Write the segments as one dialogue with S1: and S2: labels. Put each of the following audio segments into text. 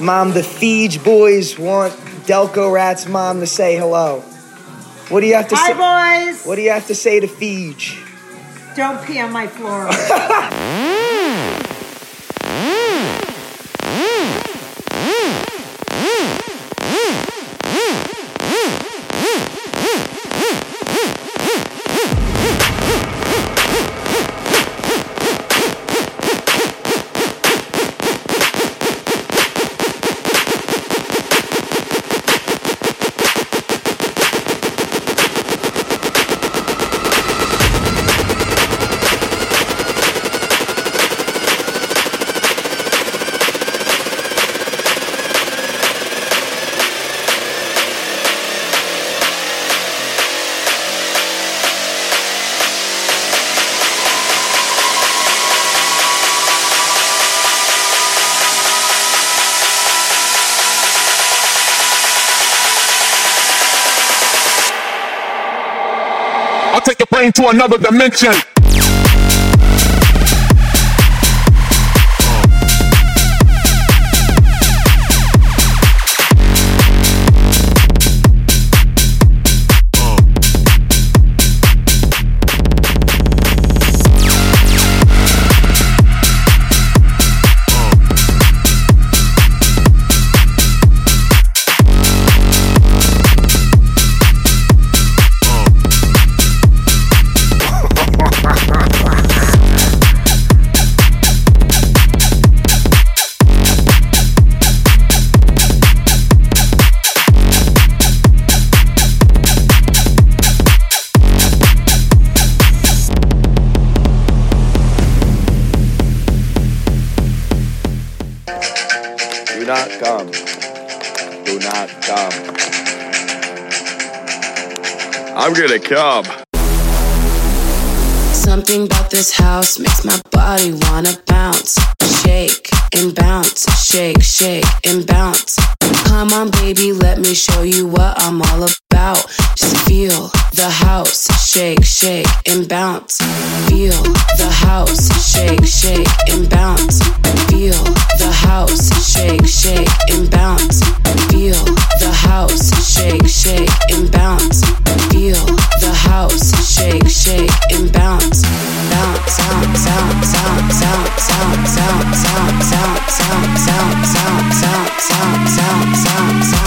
S1: Mom, the Feege boys want Delco Rat's mom to say hello. What do you have to say?
S2: Hi, boys.
S1: What do you have to say to Feege?
S2: Don't pee on my floor.
S3: brain to another dimension.
S4: I'm gonna.
S5: Something about this house makes my body wanna bounce, shake and bounce, shake, shake and bounce. Come on, baby, let me show you what I'm all about. Just feel the house, shake, shake and bounce. Feel the house, shake, shake and bounce. Feel the house, shake, shake and bounce. Feel the house, shake, shake and bounce. House, shake, shake and bounce. Bounce, bounce, bounce, bounce, bounce, bounce, bounce, bounce, bounce, bounce, bounce, bounce, bounce, bounce, bounce, bounce, bounce.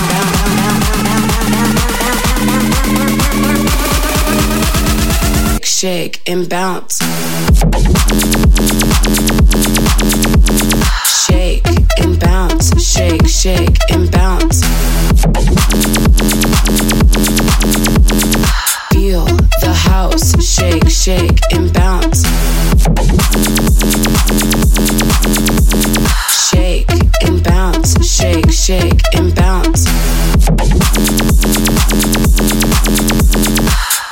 S5: Shake and bounce. Shake and bounce, shake, shake and bounce. Feel house, shake, shake and bounce. Shake and bounce, shake, shake and bounce.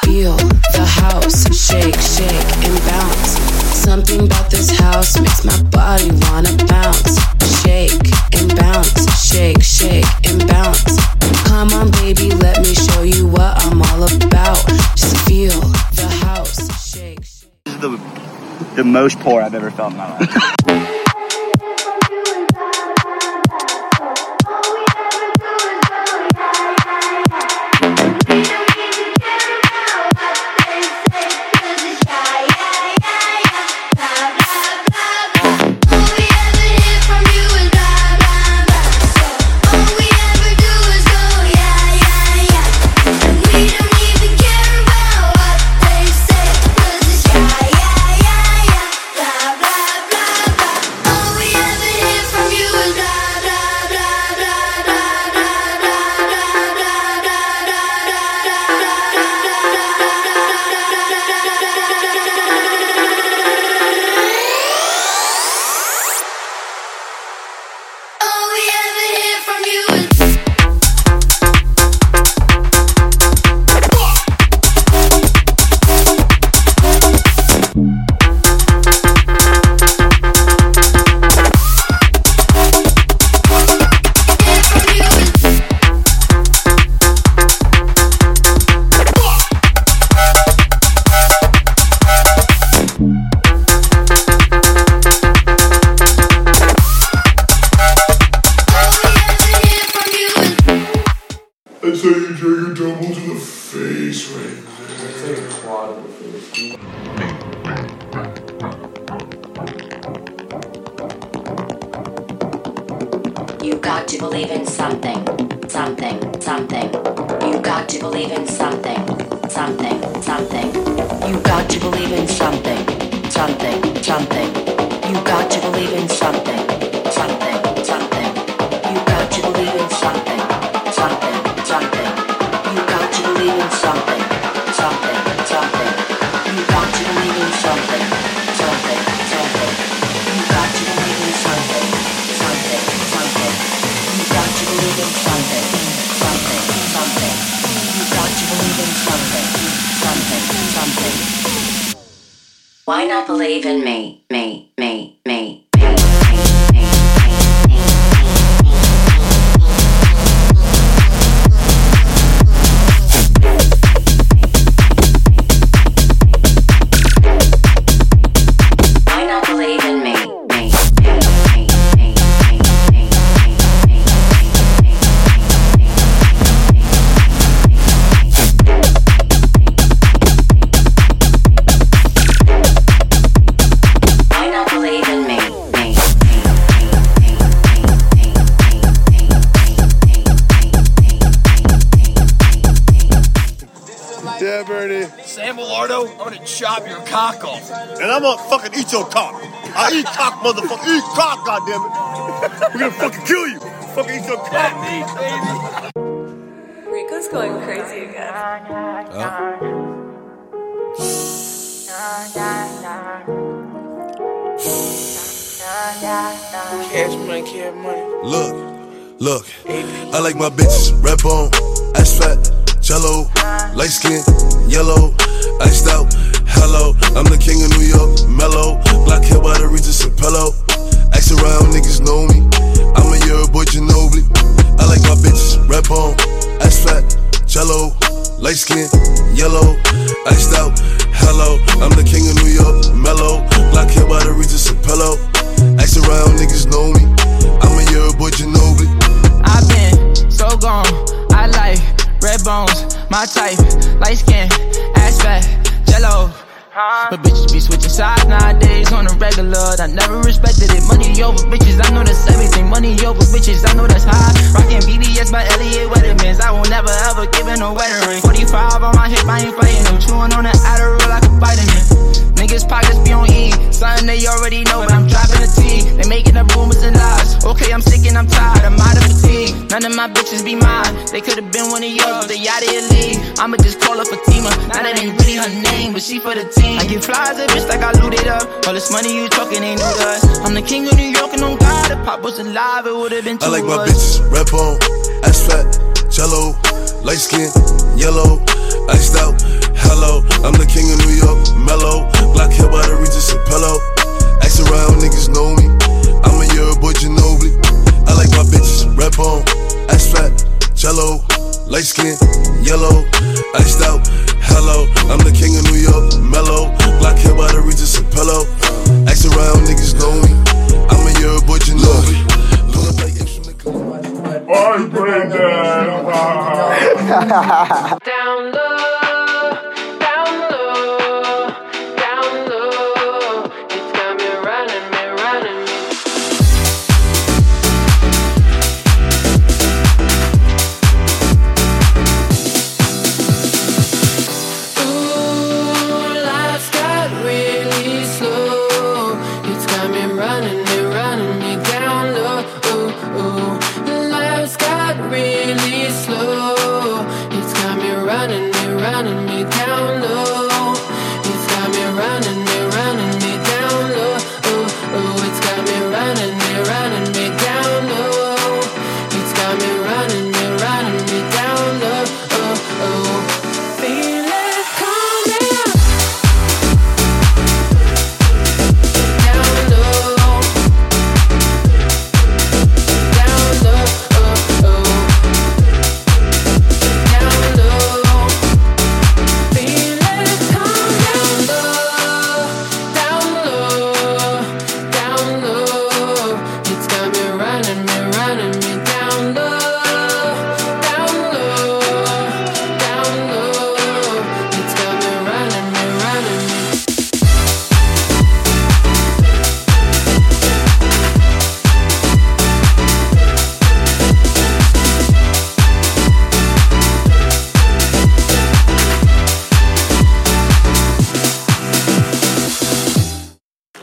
S5: Feel the house, shake, shake and bounce. Something about this house makes my body wanna
S6: most poor I've ever felt in my life.
S7: Cash money, cash money.
S8: Look, look, I like my bitches red bone, ass fat, jello, light skin, yellow, iced out. Hello, I'm the king of New York, mellow, black hair by the Regis and pillow. Ask around, niggas know me. I'm a year boy Ginobili. I like my bitches red bone, ass fat, jello, light skin, yellow, iced out. Hello, I'm the king of New York, mellow, black hair by the Regis pillow. Ask around, niggas know me. I'm a year boy Ginobili.
S9: I've been so gone. I like red bones, my type, light skin, ass fat, jello. But bitches be switching sides nowadays on the regular. I never respected it. Money over bitches, I know that's everything. Money over bitches, I know that's high. Rockin' BBS by Elliot Weathermans. I will never ever give in a wedding ring. 45 on my hip, I ain't fighting them. Chewing on the Adderall like a vitamin. Niggas pockets be on E. Something they already know, but I'm dropping the T. They making up rumors and lies. Okay, I'm sick and I'm tired. I'm out of fatigue. None of my bitches be mine. They could've been one of yours, but they out of your league. I'ma just call her Fatima. Now that ain't really her name, but she for the team. I get flies a bitch like I looted up. All this money you talking ain't new to us. I'm the king of New York and on God. If Pop was alive, it would've been two
S8: I like my
S9: us.
S8: bitches red bone, ass fat, jello, light skin, yellow, iced out. Hello, I'm the king of New York, mellow, black hair by the Regis and pillow. Ask around, niggas know me. I'm a year boy Ginobili. I like my bitches red bone, ass fat, jello, light skin, yellow, iced out. Hello, I'm the king of New York, mellow, black hair by the Regis and pillow. Ask around, niggas know me. I'm a year boy Ginobili. Pull up like
S10: I break that.
S11: Down low,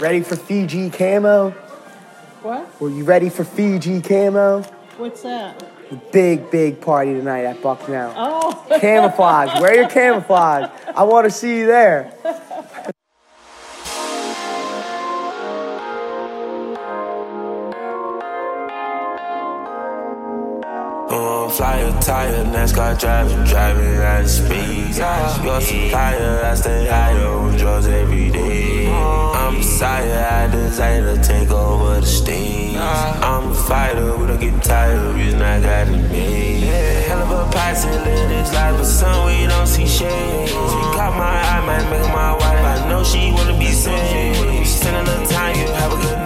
S1: ready for Fiji camo?
S2: What?
S1: Were you ready for Fiji camo?
S2: What's that?
S1: Big, big party tonight at Bucknell.
S2: Oh.
S1: Camouflage. Wear your camouflage. I want to see you there.
S12: Fly a tire, NASCAR driving, driving at speed. Your supplier, I stay higher on drugs every day. I'm Messiah, I desire to take over the stage. I'm a fighter, we don't get tired, reason I got it made. Hell of a posse, live this life, but some we don't see shade. She caught my eye, might make my wife. I know she wanna be saved. Spend a little time, you have a good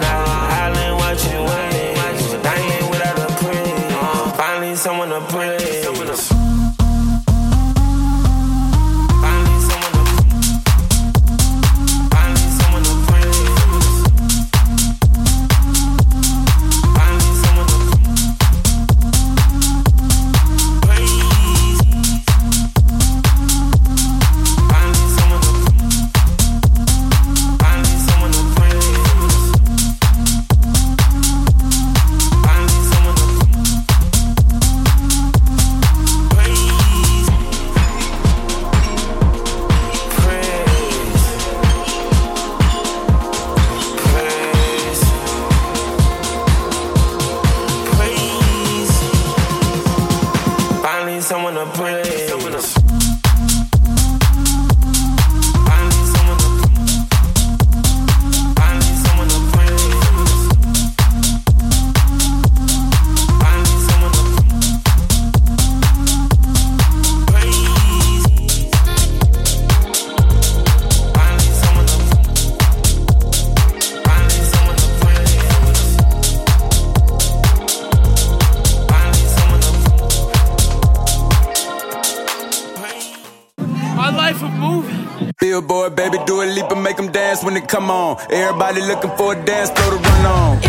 S13: come on. Everybody looking for a dance floor to run on.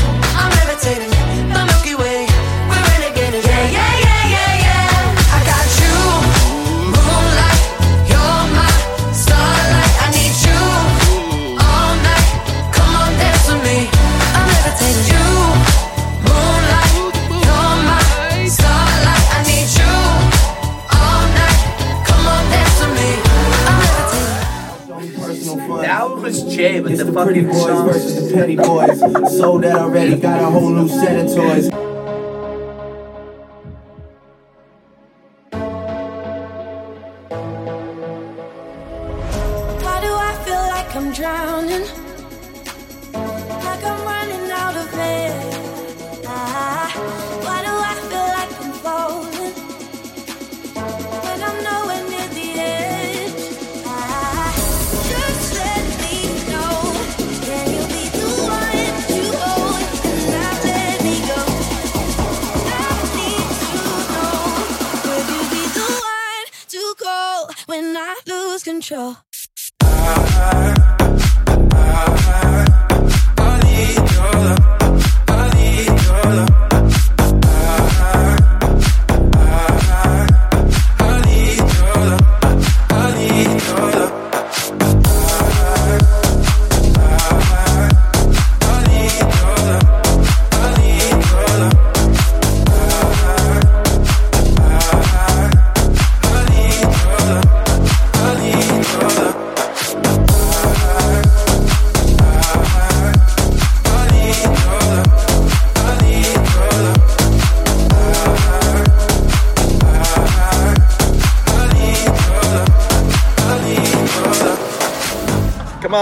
S4: Jay, but
S14: It's
S4: the,
S14: the pretty boys versus the petty boys. Sold out already, got a whole new set of toys.
S15: Control?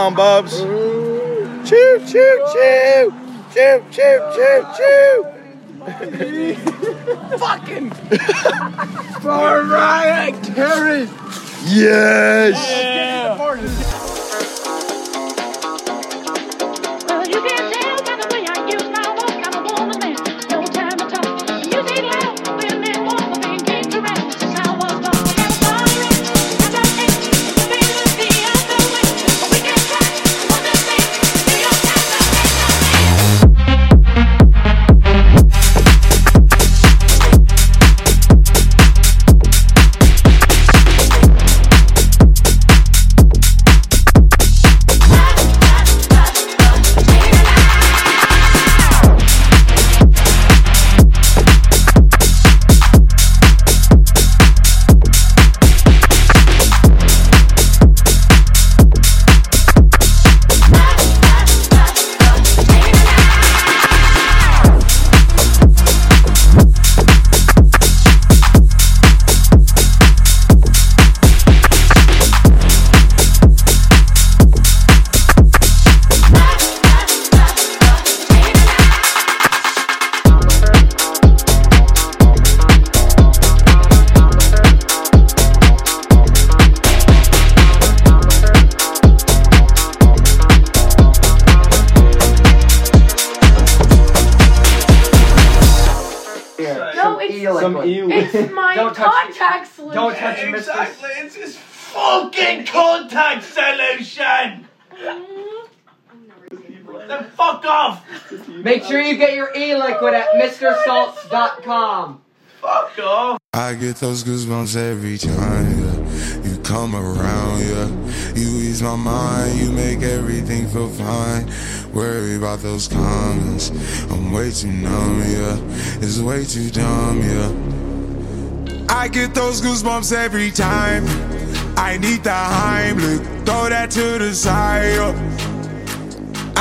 S4: On, Bubs.
S16: Choo, choo, choo. Choo, choo, choo, choo.
S17: Fucking Mariah Carey.
S4: Yes.
S2: No,
S17: Then fuck off.
S16: Make sure you get your e-liquid at MrSalts.com.
S17: Fuck off.
S18: I get those goosebumps every time yeah. you come around. Yeah, you ease my mind, you make everything feel fine. Worry about those comments, I'm way too numb. Yeah, it's way too dumb. Yeah, I get those goosebumps every time. I need the Heimlich, throw that to the side. yeah.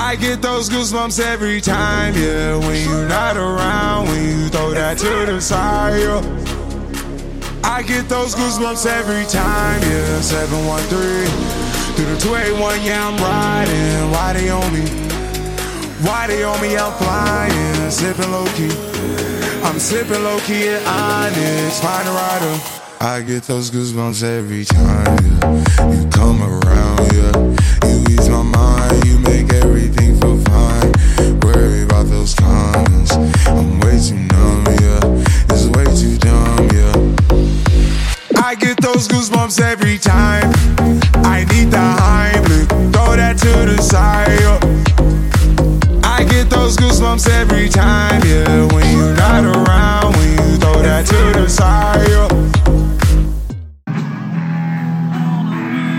S18: I get those goosebumps every time, yeah. When you're not around, when you throw that to the side, yeah. I get those goosebumps every time, yeah. 713 through the 281, yeah, I'm riding. Why they on me? Why they on me? I'm flying, sipping low key. I'm sipping low key at Onyx, find a rider. I get those goosebumps every time, yeah. You come around, yeah. You ease my mind, you make those comments. I'm way too numb, yeah. It's way too dumb, yeah. I get those goosebumps every time. I need the Heimlich, throw that to the side. yeah. I get those goosebumps every time, yeah. When you're not around, when you throw that to the side. yeah.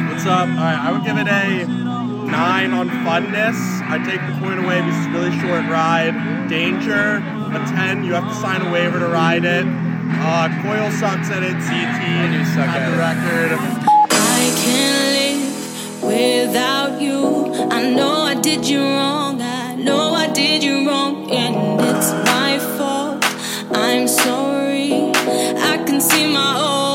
S19: What's up? All right, I would give it a nine on funness. I take the point away because it's a really short ride. Danger, a ten. You have to sign a waiver to ride it. Uh, Coil sucks at it. CT, I do suck at the record.
S14: I can't live without you. I know I did you wrong. I know I did you wrong, and it's my fault. I'm sorry. I can see my whole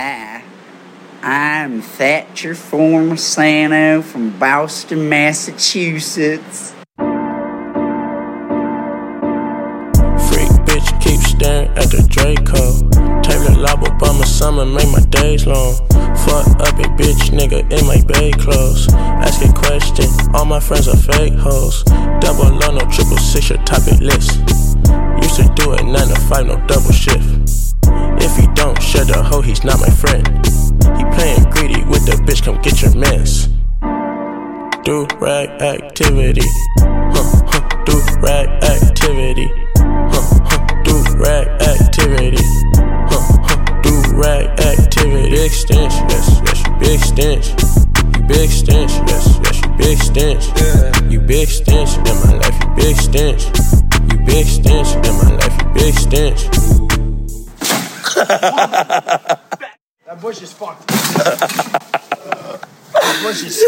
S20: Hi, I'm Thatcher Formasano from Boston, Massachusetts.
S21: Freak bitch keep staring at the Draco. Table lava, but my summer make my days long. Fuck up a bitch, nigga, in my bay clothes. Ask a question, all my friends are fake hoes. Double or no triple six, your topic list. Used to do it nine to five, no double shift. If he don't share the hoe, he's not my friend. He playing greedy with the bitch, come get your mans. Do rag activity. Huh, huh, do rag activity. Huh, huh, do rag activity. Huh, huh, do rag activity. Big stench, yes, yes, you big stench. You big stench, yes, yes, you big stench. You big stench in my life, you big stench. You big stench in my life, you big stench. Ooh.
S22: that bush is fucked. that bush is.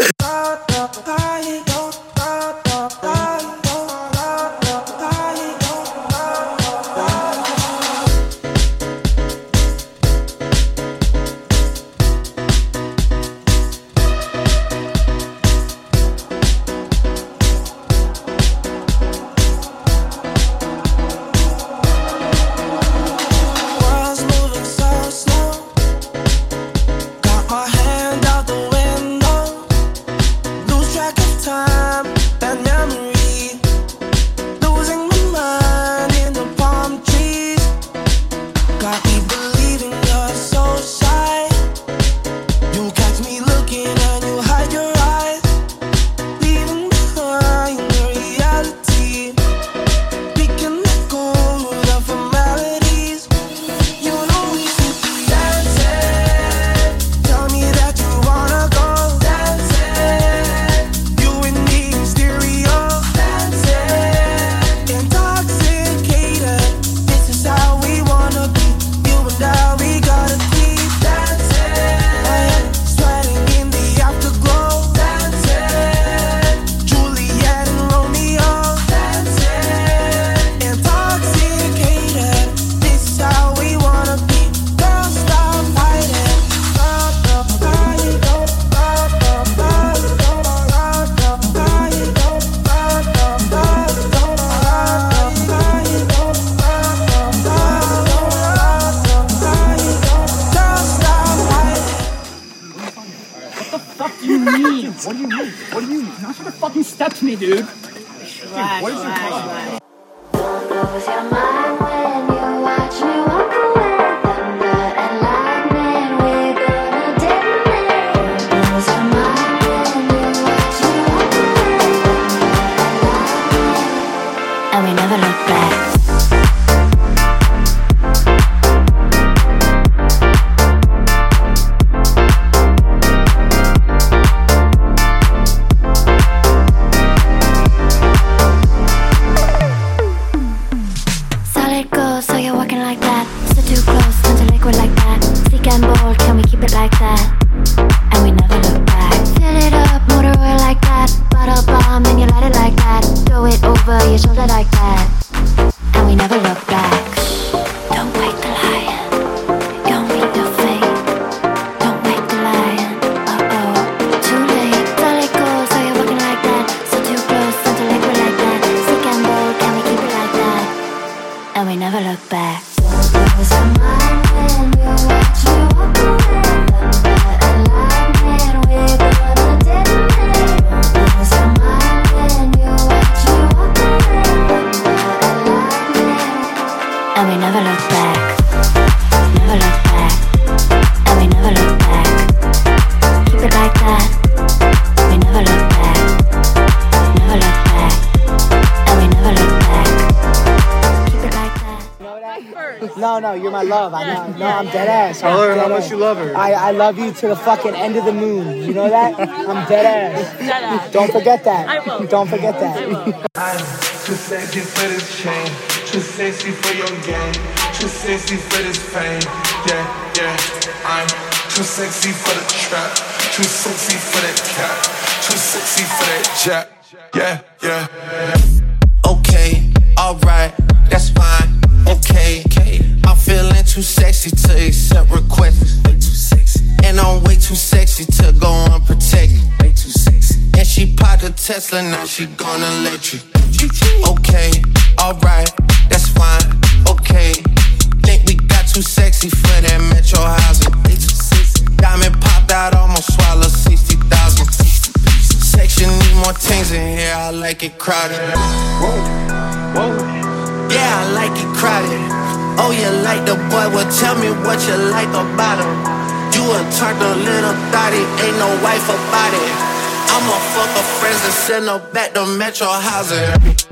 S22: love
S19: her.
S22: I, I love you to the fucking end of the moon. You know that? I'm dead ass.
S2: Dead ass.
S22: Don't forget that.
S2: I will.
S22: Don't forget that. I will.
S14: I'm too sexy for this chain. Too sexy for your game. Too sexy for this pain. Yeah, yeah. I'm too sexy for the trap. Too sexy for that cat. Too sexy for that jack.
S23: she gonna let you. Okay, alright, that's fine. Okay, think we got too sexy for that metro housing. Diamond popped out, almost swallowed 60,000. Section need more things in here, I like it crowded. Whoa, whoa. Yeah, I like it crowded. Oh, you like the boy? Well, tell me what you like about him. You a turtle little thotty, ain't no wife about it. I'ma fuck her friends and send her back to Metro Housing.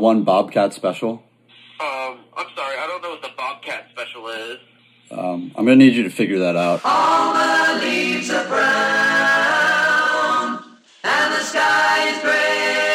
S24: one Bobcat special?
S25: Um, I'm sorry, I don't know what the Bobcat special is.
S24: Um, I'm gonna need you to figure that out.
S14: All the leaves are brown, and the sky is gray.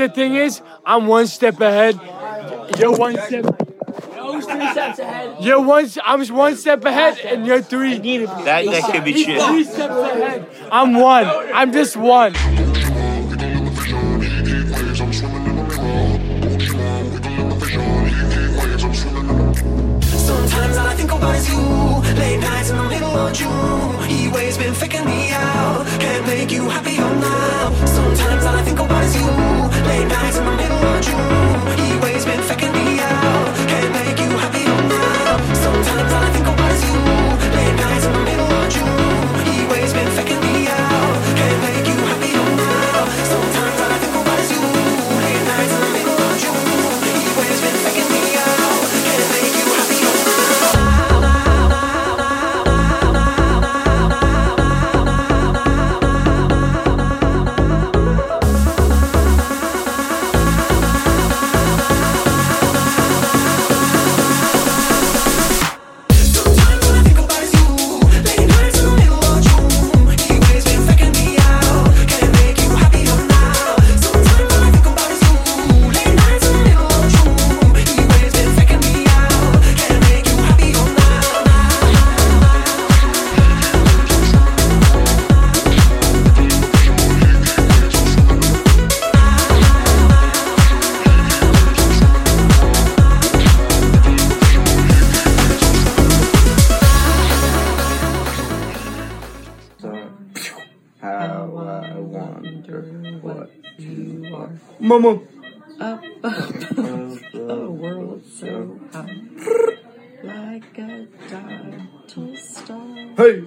S14: the
S26: thing is, I'm one step ahead. You're one step.
S27: Steps ahead.
S26: You're one. I'm one step ahead, and you're three.
S27: That that could be
S26: true. I'm one. I'm just one.
S14: Sometimes all I think about is you. Late nights in the middle of June ways been faking me out. Can't make you happier oh now. Sometimes all I think about is you. Late nights in the middle of June.
S26: Hey.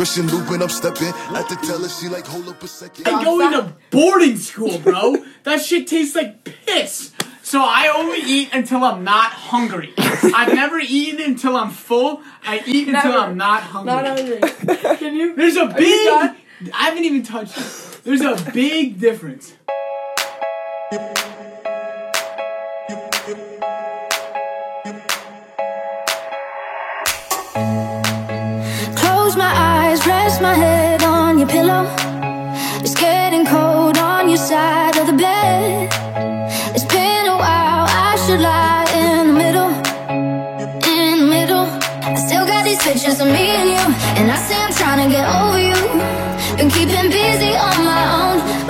S8: Christian I'm stepping. At the she like, hold up a second.
S27: I go into boarding school, bro. that shit tastes like piss. So I only eat until I'm not hungry. I've never eaten until I'm full. I eat until. I'm not hungry.
S2: Not hungry. Can you?
S27: There's a big. I haven't even touched it. There's a big difference.
S6: Close my eyes my head on your pillow. It's getting cold on your side of the bed. It's been a while, I should lie in the middle. In the middle. I still got these pictures of me and you. And I say I'm trying to get over you. Been keeping busy on my own.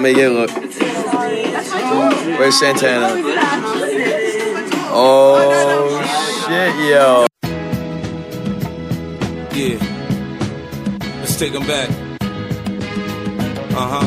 S4: Let me get a look. Where's Santana? Oh shit, yo.
S28: Yeah. Let's take them back. Uh huh.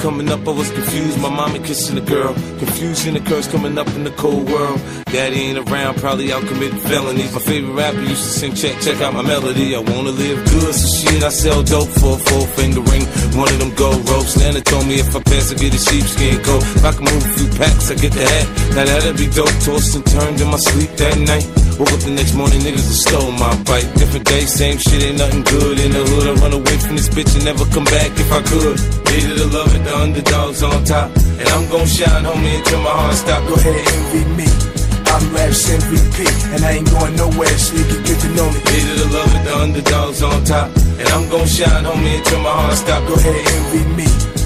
S28: Coming up, I was confused. My mama kissing a girl. Confusion occurs coming up in the cold world. Daddy ain't around, probably out committing felonies. My favorite rapper used to sing, check, check out my melody. I wanna live good, so shit, I sell dope for a four finger ring. One of them gold ropes. Nana told me if I pass, I get a sheepskin coat. If I can move a few packs, I get the hat. Now that'd be dope. Tossed and turned in my sleep that night. Woke up the next morning, niggas have stole my bike. Different day, same shit, ain't nothing good. In the hood, I run away from this bitch and never come back if I could. Hated the love it, the underdogs on top. And I'm gon' shine, homie, until my heart stop. Go ahead, envy me. I'm Raps MVP, and I ain't going nowhere, so you can get to know me. Hated the love it, the underdogs on top. And I'm gon' shine, homie, until my heart stop. Go ahead, envy me.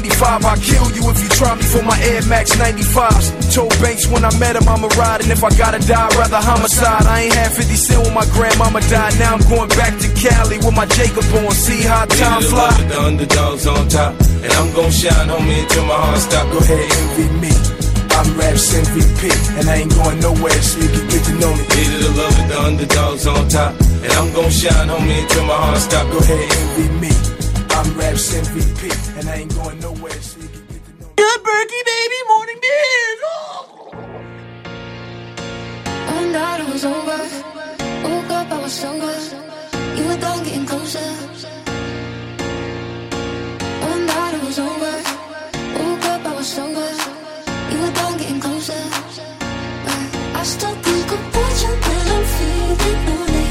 S28: 95, I'll kill you if you try me for my Air Max 95s. Told Banks when I met him, I'ma ride, and if I gotta die, I'd rather homicide. I ain't had 50 cent when my grandmama died. Now I'm going back to Cali with my Jacob on. See how time fly. The underdogs on top, and I'm gon' shine, on me until my heart stop. Go ahead, envy me. I'm Raps MVP, and I ain't going nowhere, so you can get to know me. Hated the love with the underdogs on top, and I'm gon' shine, on me until my heart stop. Go ahead, envy me. I'm Raps MVP, and I ain't going nowhere, so you can get to know me.
S29: Good Berkey, baby, morning beers.
S15: One night it was over. Woke up, I was sober. You were done getting closer. One night it was over. Woke up, I was sober. You were done getting closer. But I still think about you when I'm feeling lonely.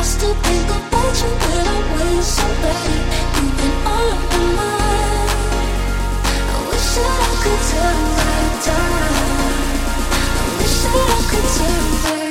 S15: I still think about you when I'm with somebody. You've been on my mind. I could turn back time. I wish that I could turn back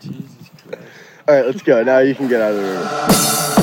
S15: Jesus Christ.
S4: All right, let's go. Now you can get out of the room.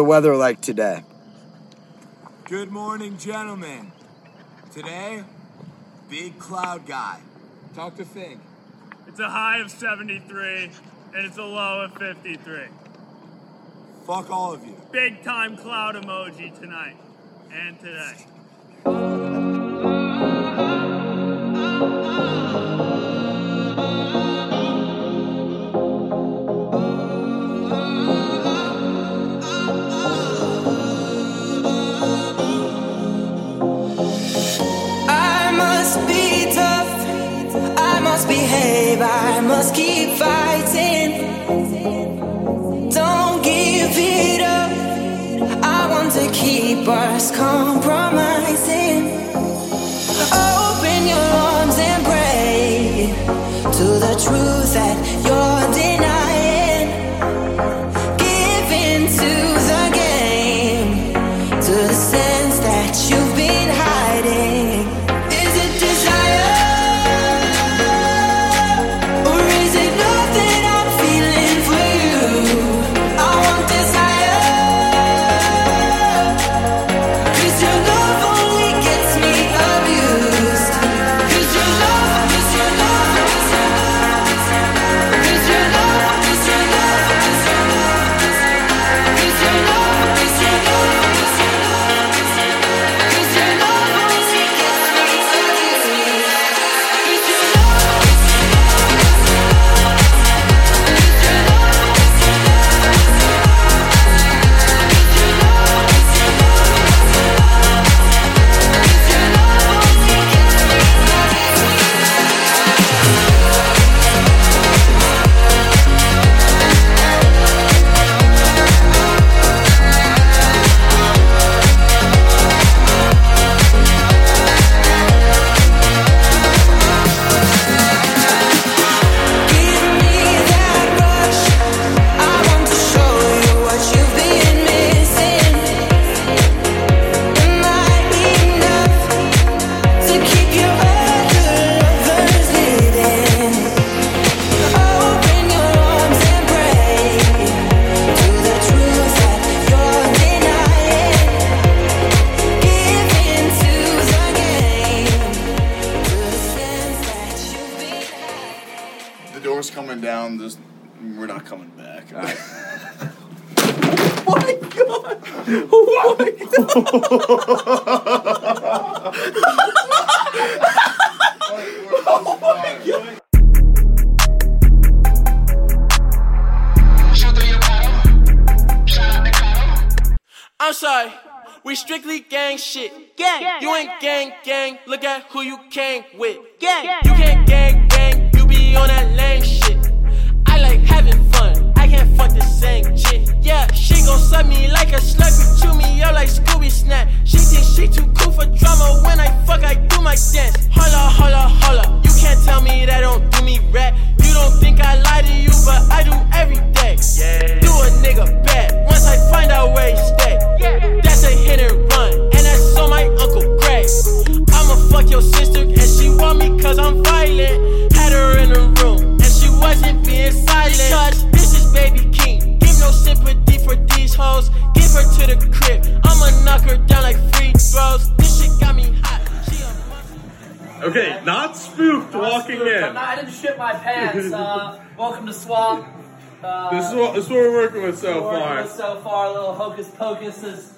S30: the weather like today?
S31: Good morning, gentlemen. Today, big cloud guy. Talk to Fig.
S19: It's a high of 73 and it's a low of 53.
S31: Fuck all of you.
S19: Big time cloud emoji tonight and today.
S26: Oh, oh, oh, truth that
S32: care who you came with. Yeah, you can't gang bang, you be on that lame shit. I like having fun, I can't fuck the same chick. Yeah, she gon' suck me like a slurpee, chew me up like Scooby Snack. She thinks she too cool for drama, when I fuck, I do my dance. my
S33: pants. Uh, welcome to Swamp. Uh,
S34: this, is what, this is what we're working with so
S33: we're
S34: far.
S33: With so far, a little hocus pocus.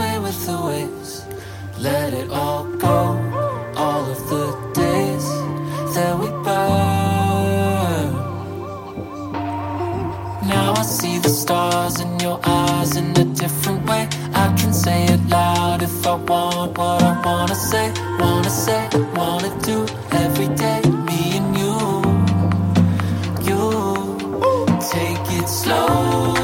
S14: away with the waves. Let it all go, all of the days that we burn. Now I see the stars in your eyes in a different way. I can say it loud if I want what I wanna say, wanna say, wanna do every day. Me and you, you take it slow.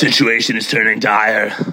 S7: situation is turning dire.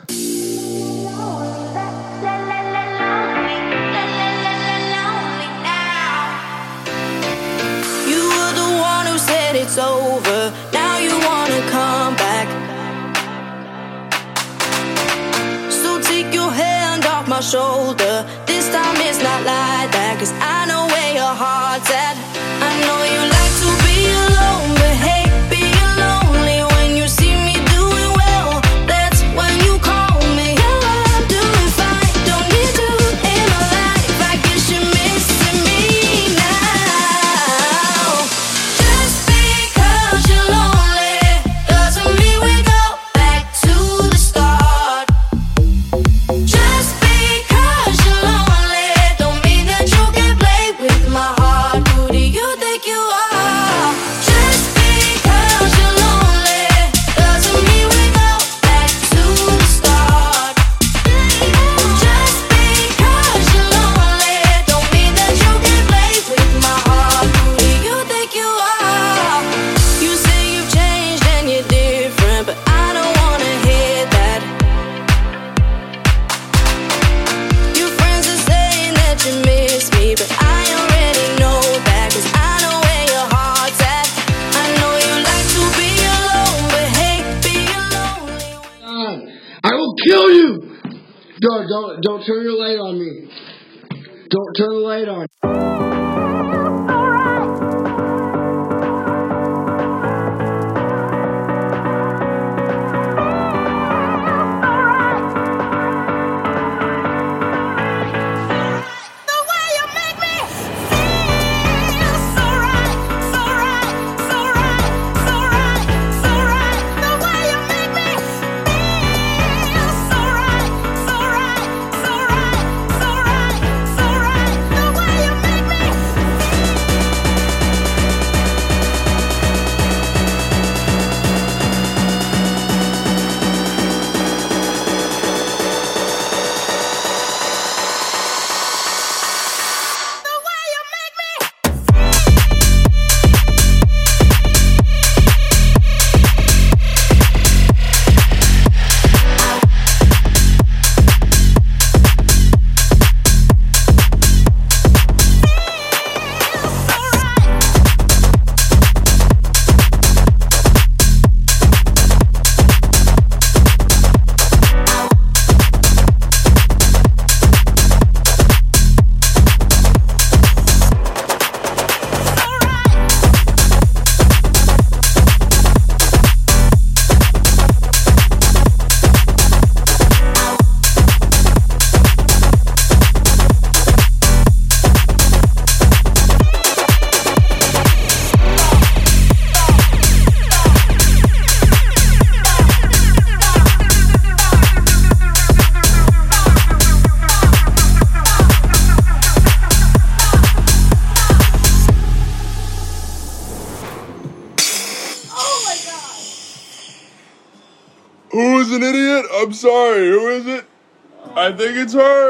S6: I think
S34: it's her.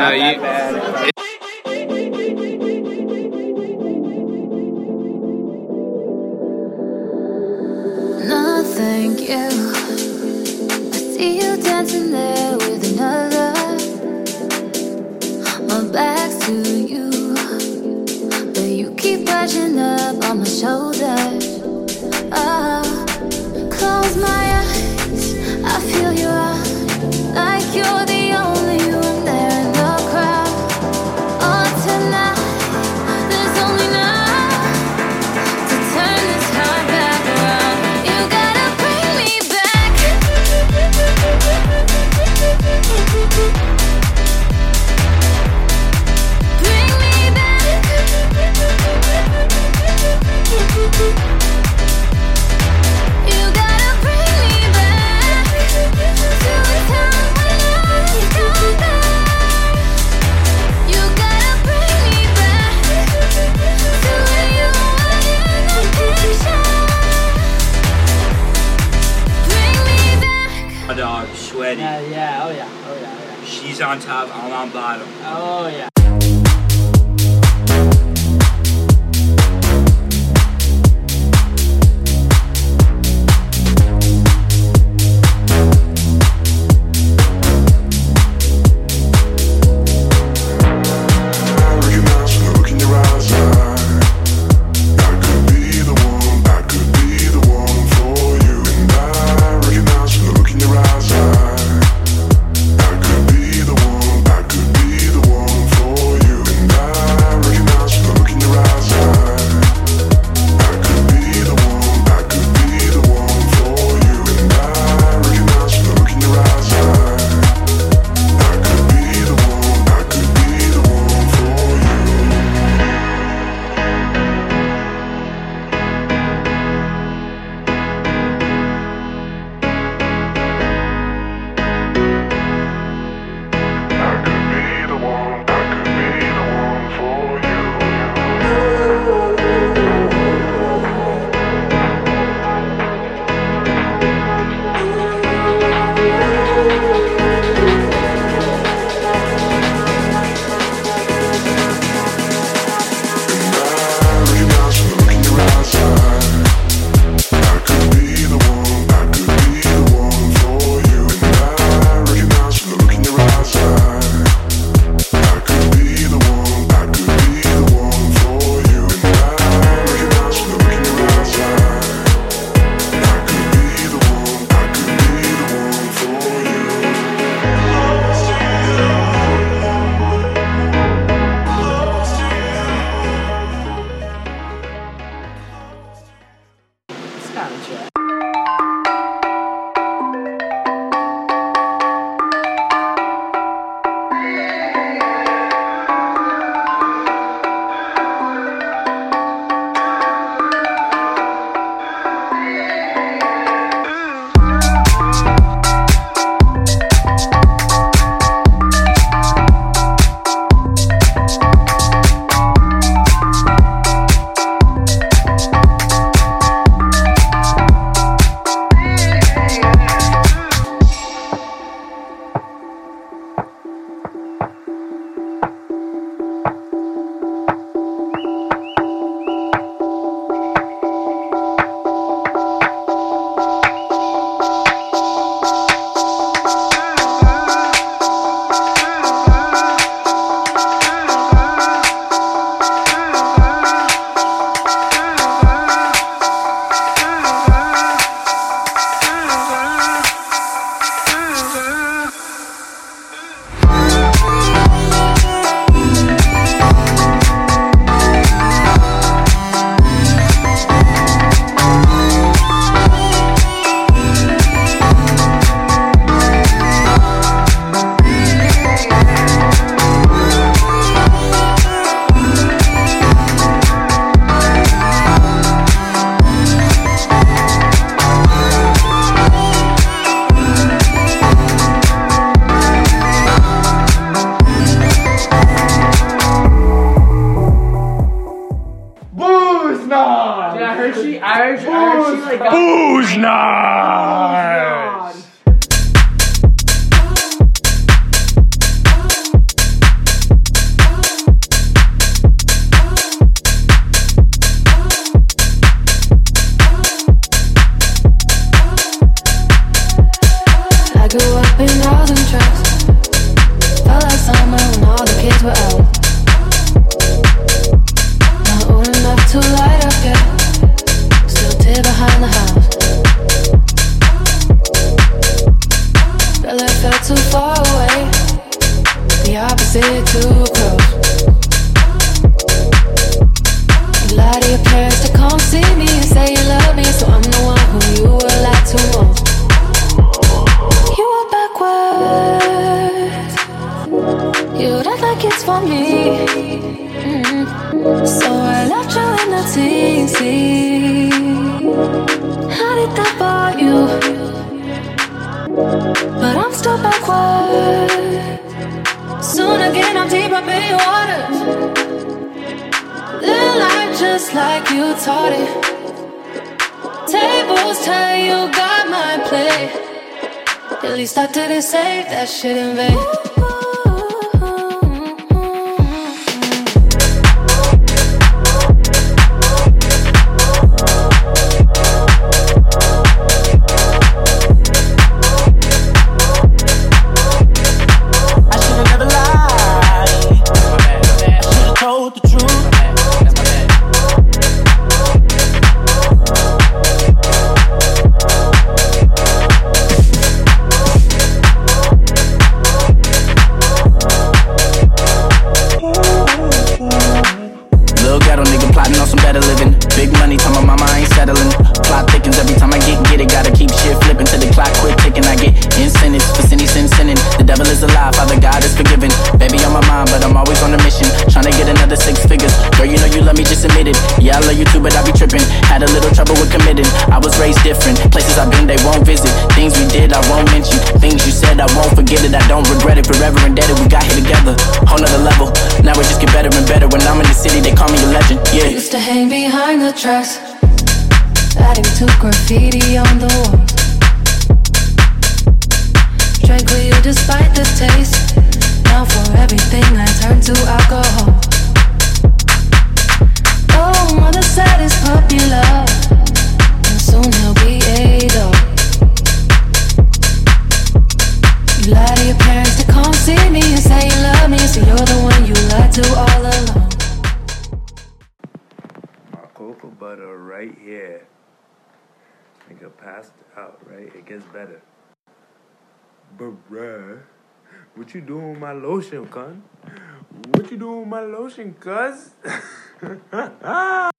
S27: No,
S14: you.
S35: On
S36: top, I'm on bottom.
S27: Oh yeah.
S37: Bruh, what you doing with my lotion, cunt? What you doing with my lotion, cuz?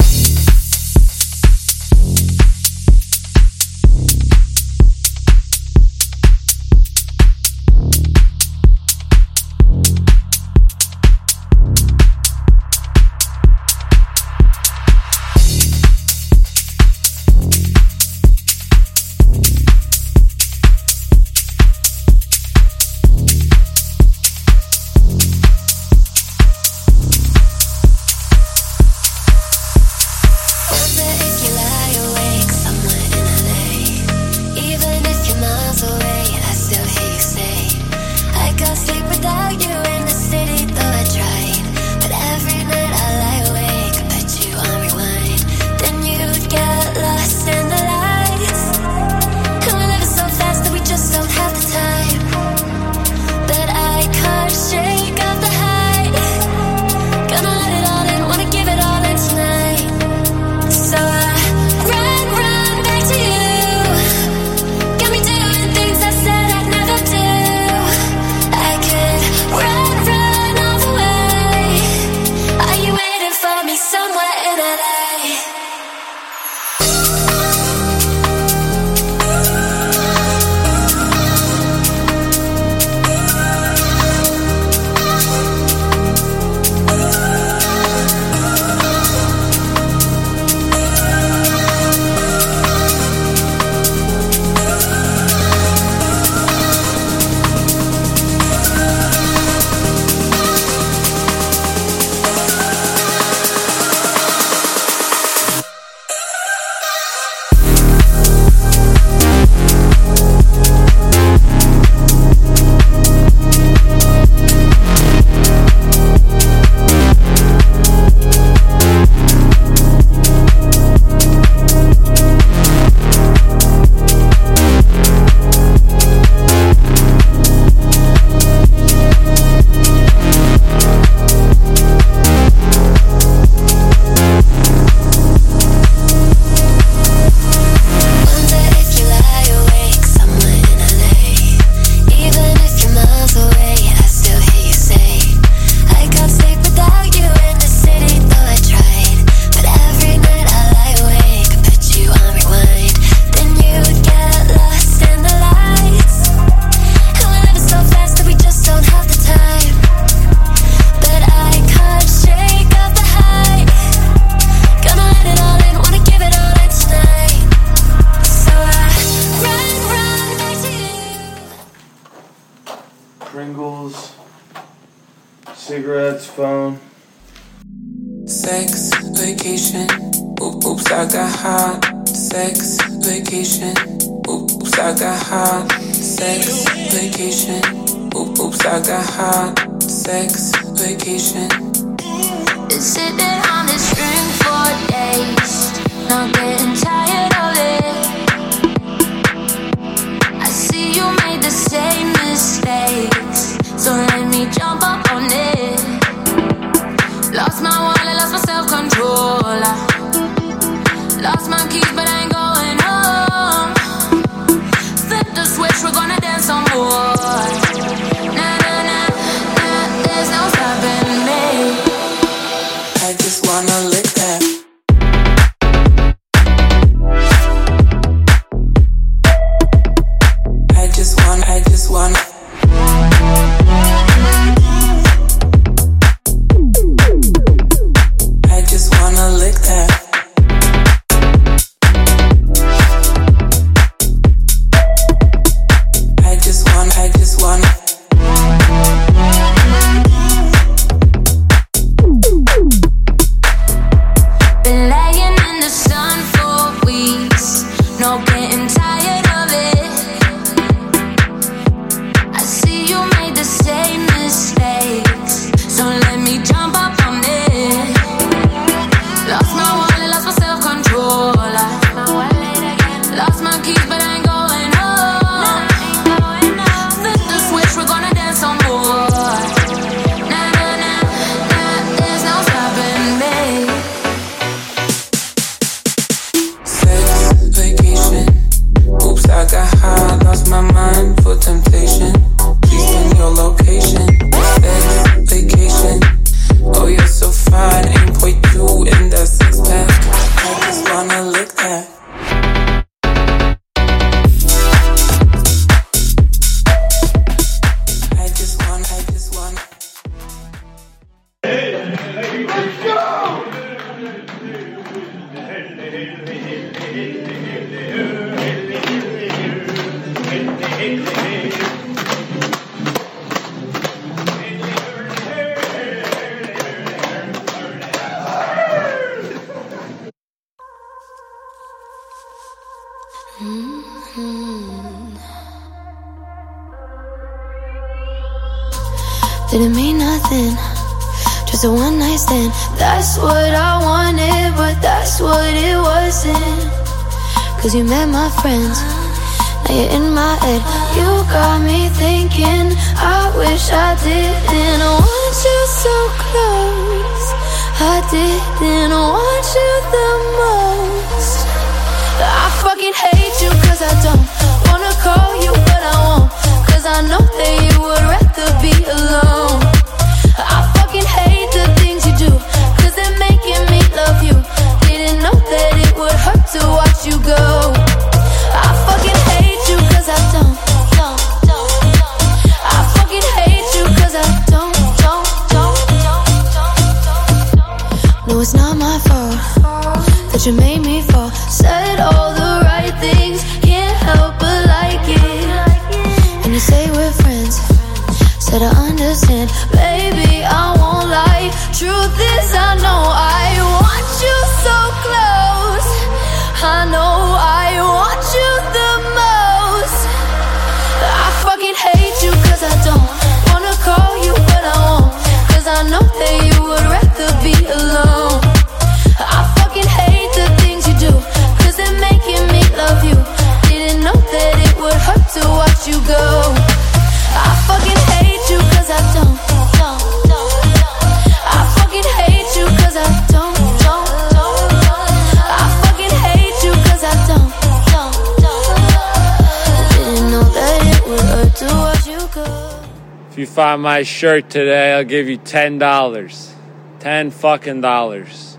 S38: buy my
S39: shirt today, I'll give you ten dollars. Ten fucking dollars.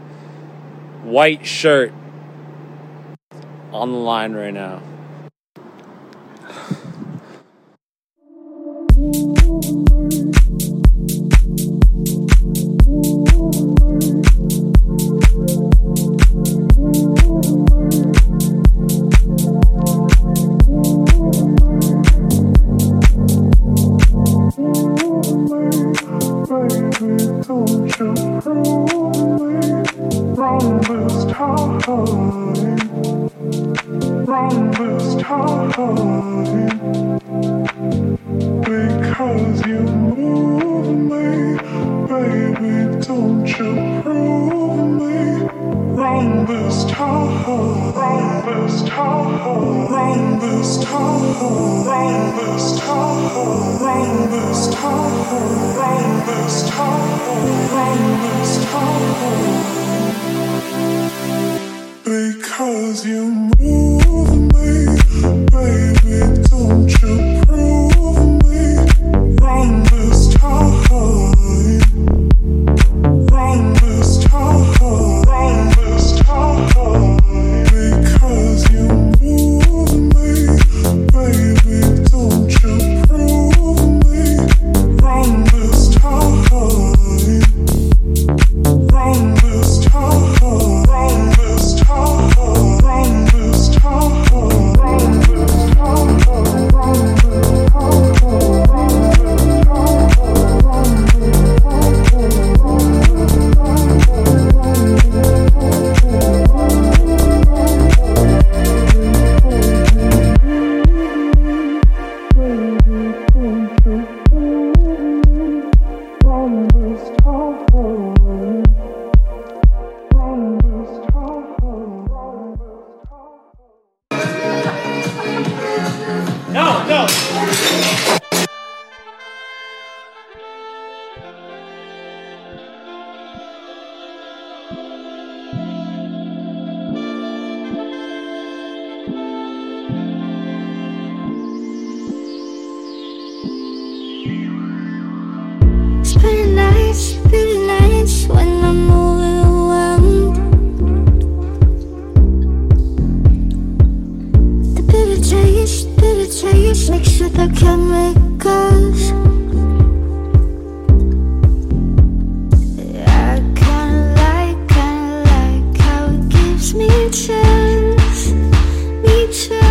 S39: White shirt on the line right now.
S40: Because you move me, baby, you
S6: gives me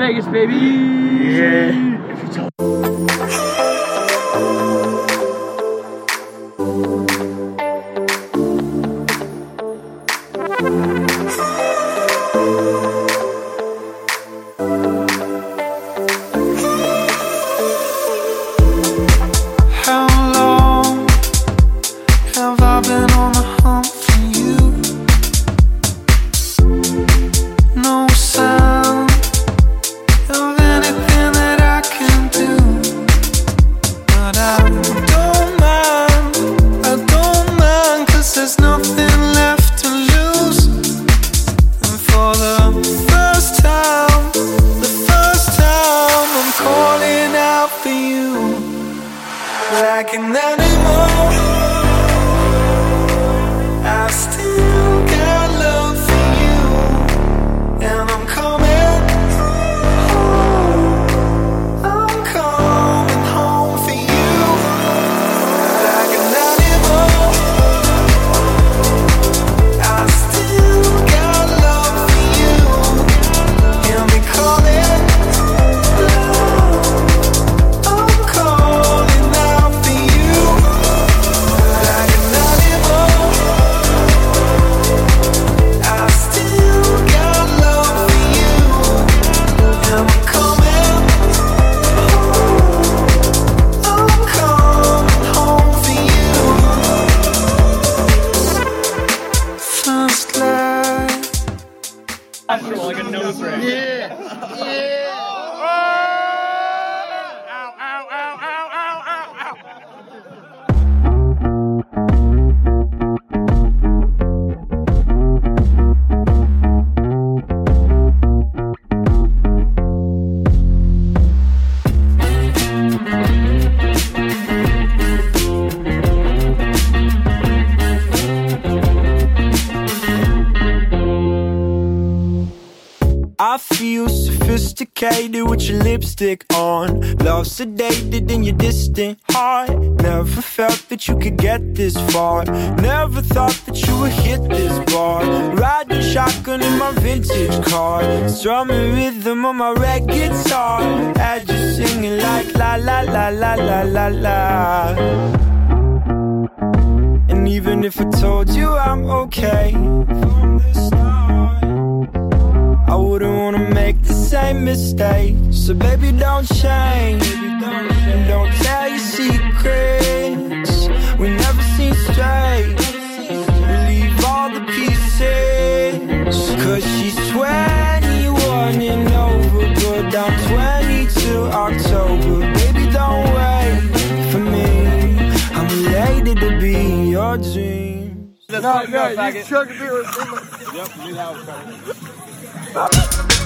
S41: Vegas, baby. Yeah.
S14: Lipstick on. Love sedated in your distant heart. Never felt that you could get this far. Never thought that you would hit this bar. Riding shotgun in my vintage car. Strumming rhythm on my red guitar. Had you singing like la la la la la la la. And even if I told you I'm okay from the start. I wouldn't wanna make the same mistake. So baby, don't change. And don't tell your secrets. We never seem straight. We leave all the pieces. Cause she's 21 and over, but I'm 22 October. Baby, don't wait for me. I'm elated to be in your dreams.
S42: No, no, you chug a beer with Yep, me that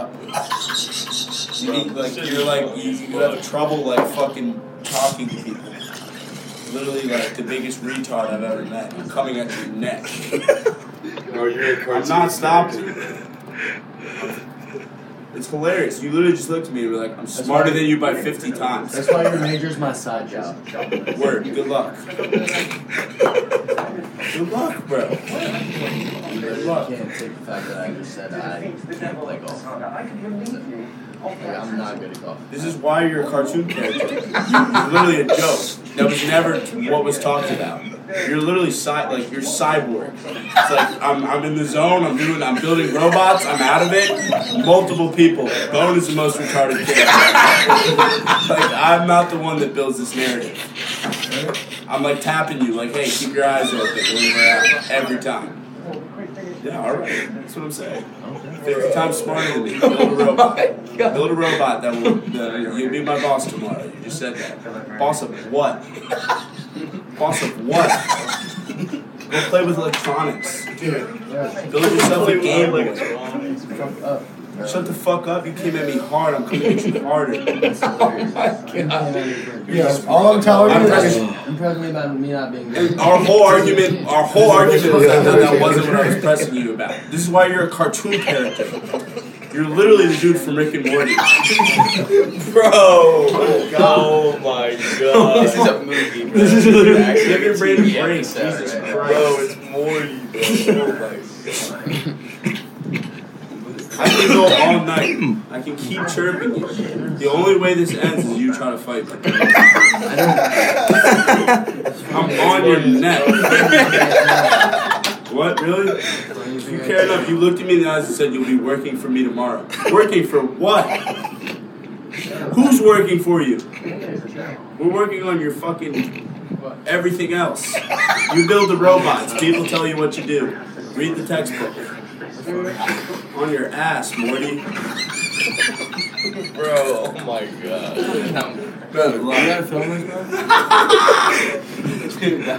S43: up. You
S7: need,
S14: like
S28: you're
S44: like you, you have trouble like fucking talking to people. Literally like the biggest retard I've ever met. I'm coming at your neck.
S34: No, you're a
S44: I'm not stopping. It's hilarious. You literally just looked at me and were like, I'm smarter
S41: why-
S44: than you by 50 times.
S41: That's why your major's my side job.
S44: Word. Good luck. Good luck, bro.
S41: Good can't take the fact that I just said I can't play golf. Like, I'm not good at golf.
S44: This is why you're a cartoon character. You're literally a joke. That was never what was talked about. You're literally cy- like you're cyborg. It's like I'm, I'm in the zone. I'm doing. I'm building robots. I'm out of it. Multiple people. Bone is the most retarded kid. like I'm not the one that builds this narrative. I'm like tapping you. Like, hey, keep your eyes open every time. Yeah, all right. That's what I'm saying. Fifty times smarter than me. Build a robot. Build a robot that will. Uh, you'll be my boss tomorrow. You just said that. Boss of what? Boss of what? Go play with electronics. Dude. Build yourself a Game Boy. Shut the fuck up. You came at me hard. I'm coming at you harder.
S41: Oh yes, all I'm telling you.
S44: I'm
S41: you
S44: pressing-
S41: is impressing me by me not being good.
S44: Our whole argument, our whole argument was that, that that wasn't what I was pressing you about. This is why you're a cartoon character. You're literally the dude from Rick and Morty. Bro!
S4: Oh my god.
S44: This is a
S4: movie, bro.
S44: This is literally Give your brain a break.
S4: episode,
S44: Jesus? Christ.
S4: Bro, it's Morty, bro. Oh my god.
S44: I can go all night. I can keep chirping you. The only way this ends is you trying to fight me. I'm on your neck. What, really? If you care enough, you looked at me in the eyes and said you'll be working for me tomorrow. Working for what? Who's working for you? We're working on your fucking everything else. You build the robots. People tell you what you do. Read the textbook. On your ass, Morty.
S4: Bro, oh my god.
S44: Bro,
S4: you gotta film this, bro? Dude, that